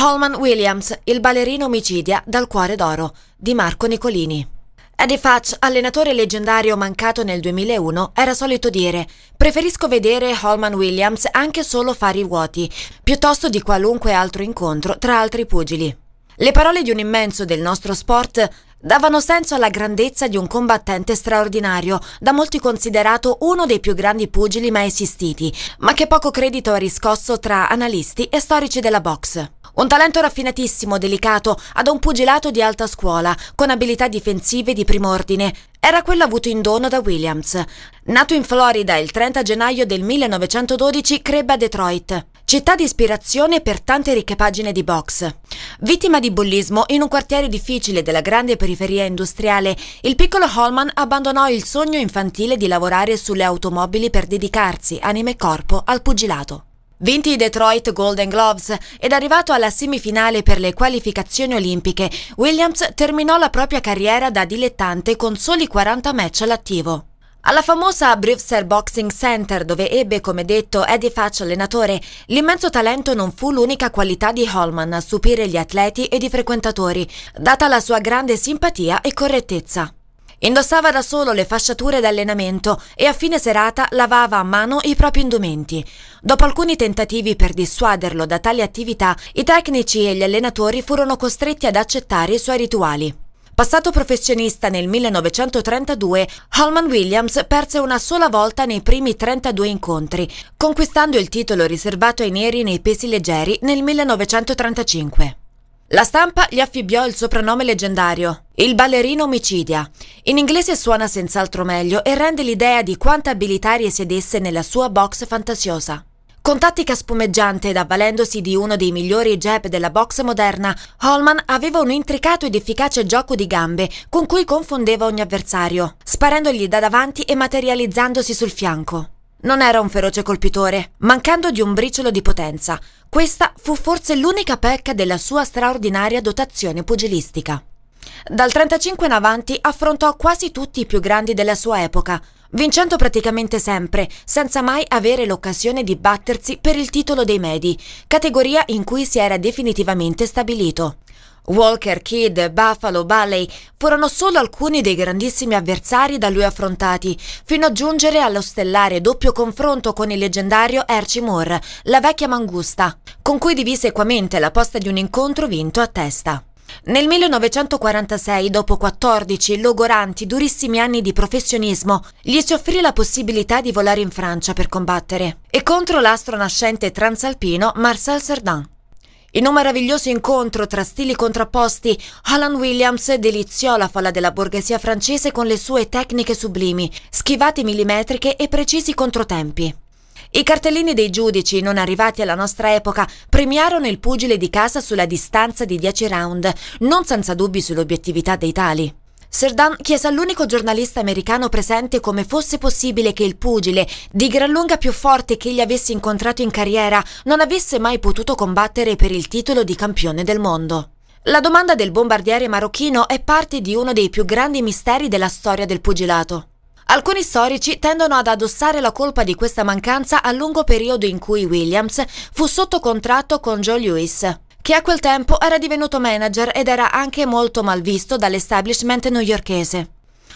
Holman Williams, il ballerino omicidia dal cuore d'oro, di Marco Nicolini. Eddie Fatch, allenatore leggendario mancato nel 2001, era solito dire preferisco vedere Holman Williams anche solo fare i vuoti, piuttosto di qualunque altro incontro tra altri pugili. Le parole di un immenso del nostro sport davano senso alla grandezza di un combattente straordinario, da molti considerato uno dei più grandi pugili mai esistiti, ma che poco credito ha riscosso tra analisti e storici della box. Un talento raffinatissimo, delicato, ad un pugilato di alta scuola, con abilità difensive di primo ordine. Era quello avuto in dono da Williams. Nato in Florida il 30 gennaio del 1912, crebbe a Detroit, città di ispirazione per tante ricche pagine di box. Vittima di bullismo in un quartiere difficile della grande periferia industriale, il piccolo Holman abbandonò il sogno infantile di lavorare sulle automobili per dedicarsi, anima e corpo, al pugilato. Vinti i Detroit Golden Gloves ed arrivato alla semifinale per le qualificazioni olimpiche, Williams terminò la propria carriera da dilettante con soli 40 match all'attivo. Alla famosa Brewster Boxing Center, dove ebbe come detto Eddie Fatch allenatore, l'immenso talento non fu l'unica qualità di Holman a stupire gli atleti ed i frequentatori, data la sua grande simpatia e correttezza. Indossava da solo le fasciature d'allenamento e a fine serata lavava a mano i propri indumenti. Dopo alcuni tentativi per dissuaderlo da tali attività, i tecnici e gli allenatori furono costretti ad accettare i suoi rituali. Passato professionista nel 1932, Holman Williams perse una sola volta nei primi 32 incontri, conquistando il titolo riservato ai neri nei pesi leggeri nel 1935. La stampa gli affibbiò il soprannome leggendario, il ballerino omicidia. In inglese suona senz'altro meglio e rende l'idea di quanta abilità risiedesse nella sua box fantasiosa. Con tattica spumeggiante ed avvalendosi di uno dei migliori jab della box moderna, Holman aveva un intricato ed efficace gioco di gambe con cui confondeva ogni avversario, sparandogli da davanti e materializzandosi sul fianco. Non era un feroce colpitore, mancando di un briciolo di potenza. Questa fu forse l'unica pecca della sua straordinaria dotazione pugilistica. Dal 35 in avanti affrontò quasi tutti i più grandi della sua epoca, vincendo praticamente sempre, senza mai avere l'occasione di battersi per il titolo dei medi, categoria in cui si era definitivamente stabilito. Walker, Kidd, Buffalo, Bailey furono solo alcuni dei grandissimi avversari da lui affrontati, fino a giungere allo stellare doppio confronto con il leggendario Archie Moore, la vecchia mangusta, con cui divise equamente la posta di un incontro vinto a testa. Nel 1946, dopo 14 logoranti, durissimi anni di professionismo, gli si offrì la possibilità di volare in Francia per combattere, e contro l'astro nascente transalpino Marcel Cerdan. In un meraviglioso incontro tra stili contrapposti, Alan Williams deliziò la folla della borghesia francese con le sue tecniche sublimi, schivate millimetriche e precisi controtempi. I cartellini dei giudici, non arrivati alla nostra epoca, premiarono il pugile di casa sulla distanza di 10 round, non senza dubbi sull'obiettività dei tali. Serdan chiese all'unico giornalista americano presente come fosse possibile che il pugile, di gran lunga più forte che egli avesse incontrato in carriera, non avesse mai potuto combattere per il titolo di campione del mondo. La domanda del bombardiere marocchino è parte di uno dei più grandi misteri della storia del pugilato. Alcuni storici tendono ad addossare la colpa di questa mancanza al lungo periodo in cui Williams fu sotto contratto con Joe Lewis che a quel tempo era divenuto manager ed era anche molto mal visto dall'establishment newyorkese.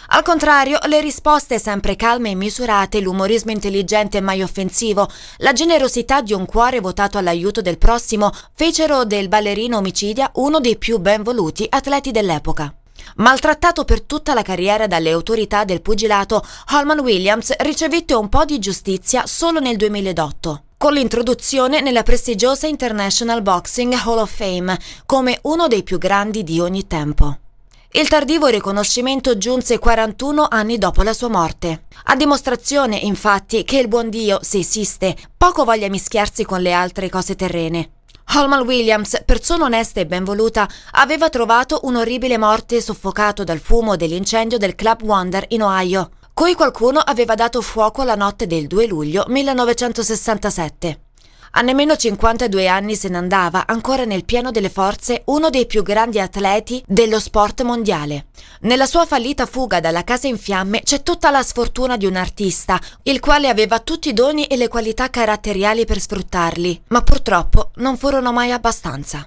Al contrario, le risposte sempre calme e misurate, l'umorismo intelligente e mai offensivo, la generosità di un cuore votato all'aiuto del prossimo fecero del ballerino omicidia uno dei più ben voluti atleti dell'epoca. Maltrattato per tutta la carriera dalle autorità del pugilato, Holman Williams ricevette un po' di giustizia solo nel 2008 con l'introduzione nella prestigiosa International Boxing Hall of Fame come uno dei più grandi di ogni tempo. Il tardivo riconoscimento giunse 41 anni dopo la sua morte, a dimostrazione infatti che il buon Dio, se esiste, poco voglia mischiarsi con le altre cose terrene. Holman Williams, persona onesta e ben voluta, aveva trovato un'orribile morte soffocato dal fumo dell'incendio del Club Wonder in Ohio cui qualcuno aveva dato fuoco la notte del 2 luglio 1967. A nemmeno 52 anni se ne andava, ancora nel pieno delle forze, uno dei più grandi atleti dello sport mondiale. Nella sua fallita fuga dalla casa in fiamme c'è tutta la sfortuna di un artista, il quale aveva tutti i doni e le qualità caratteriali per sfruttarli, ma purtroppo non furono mai abbastanza.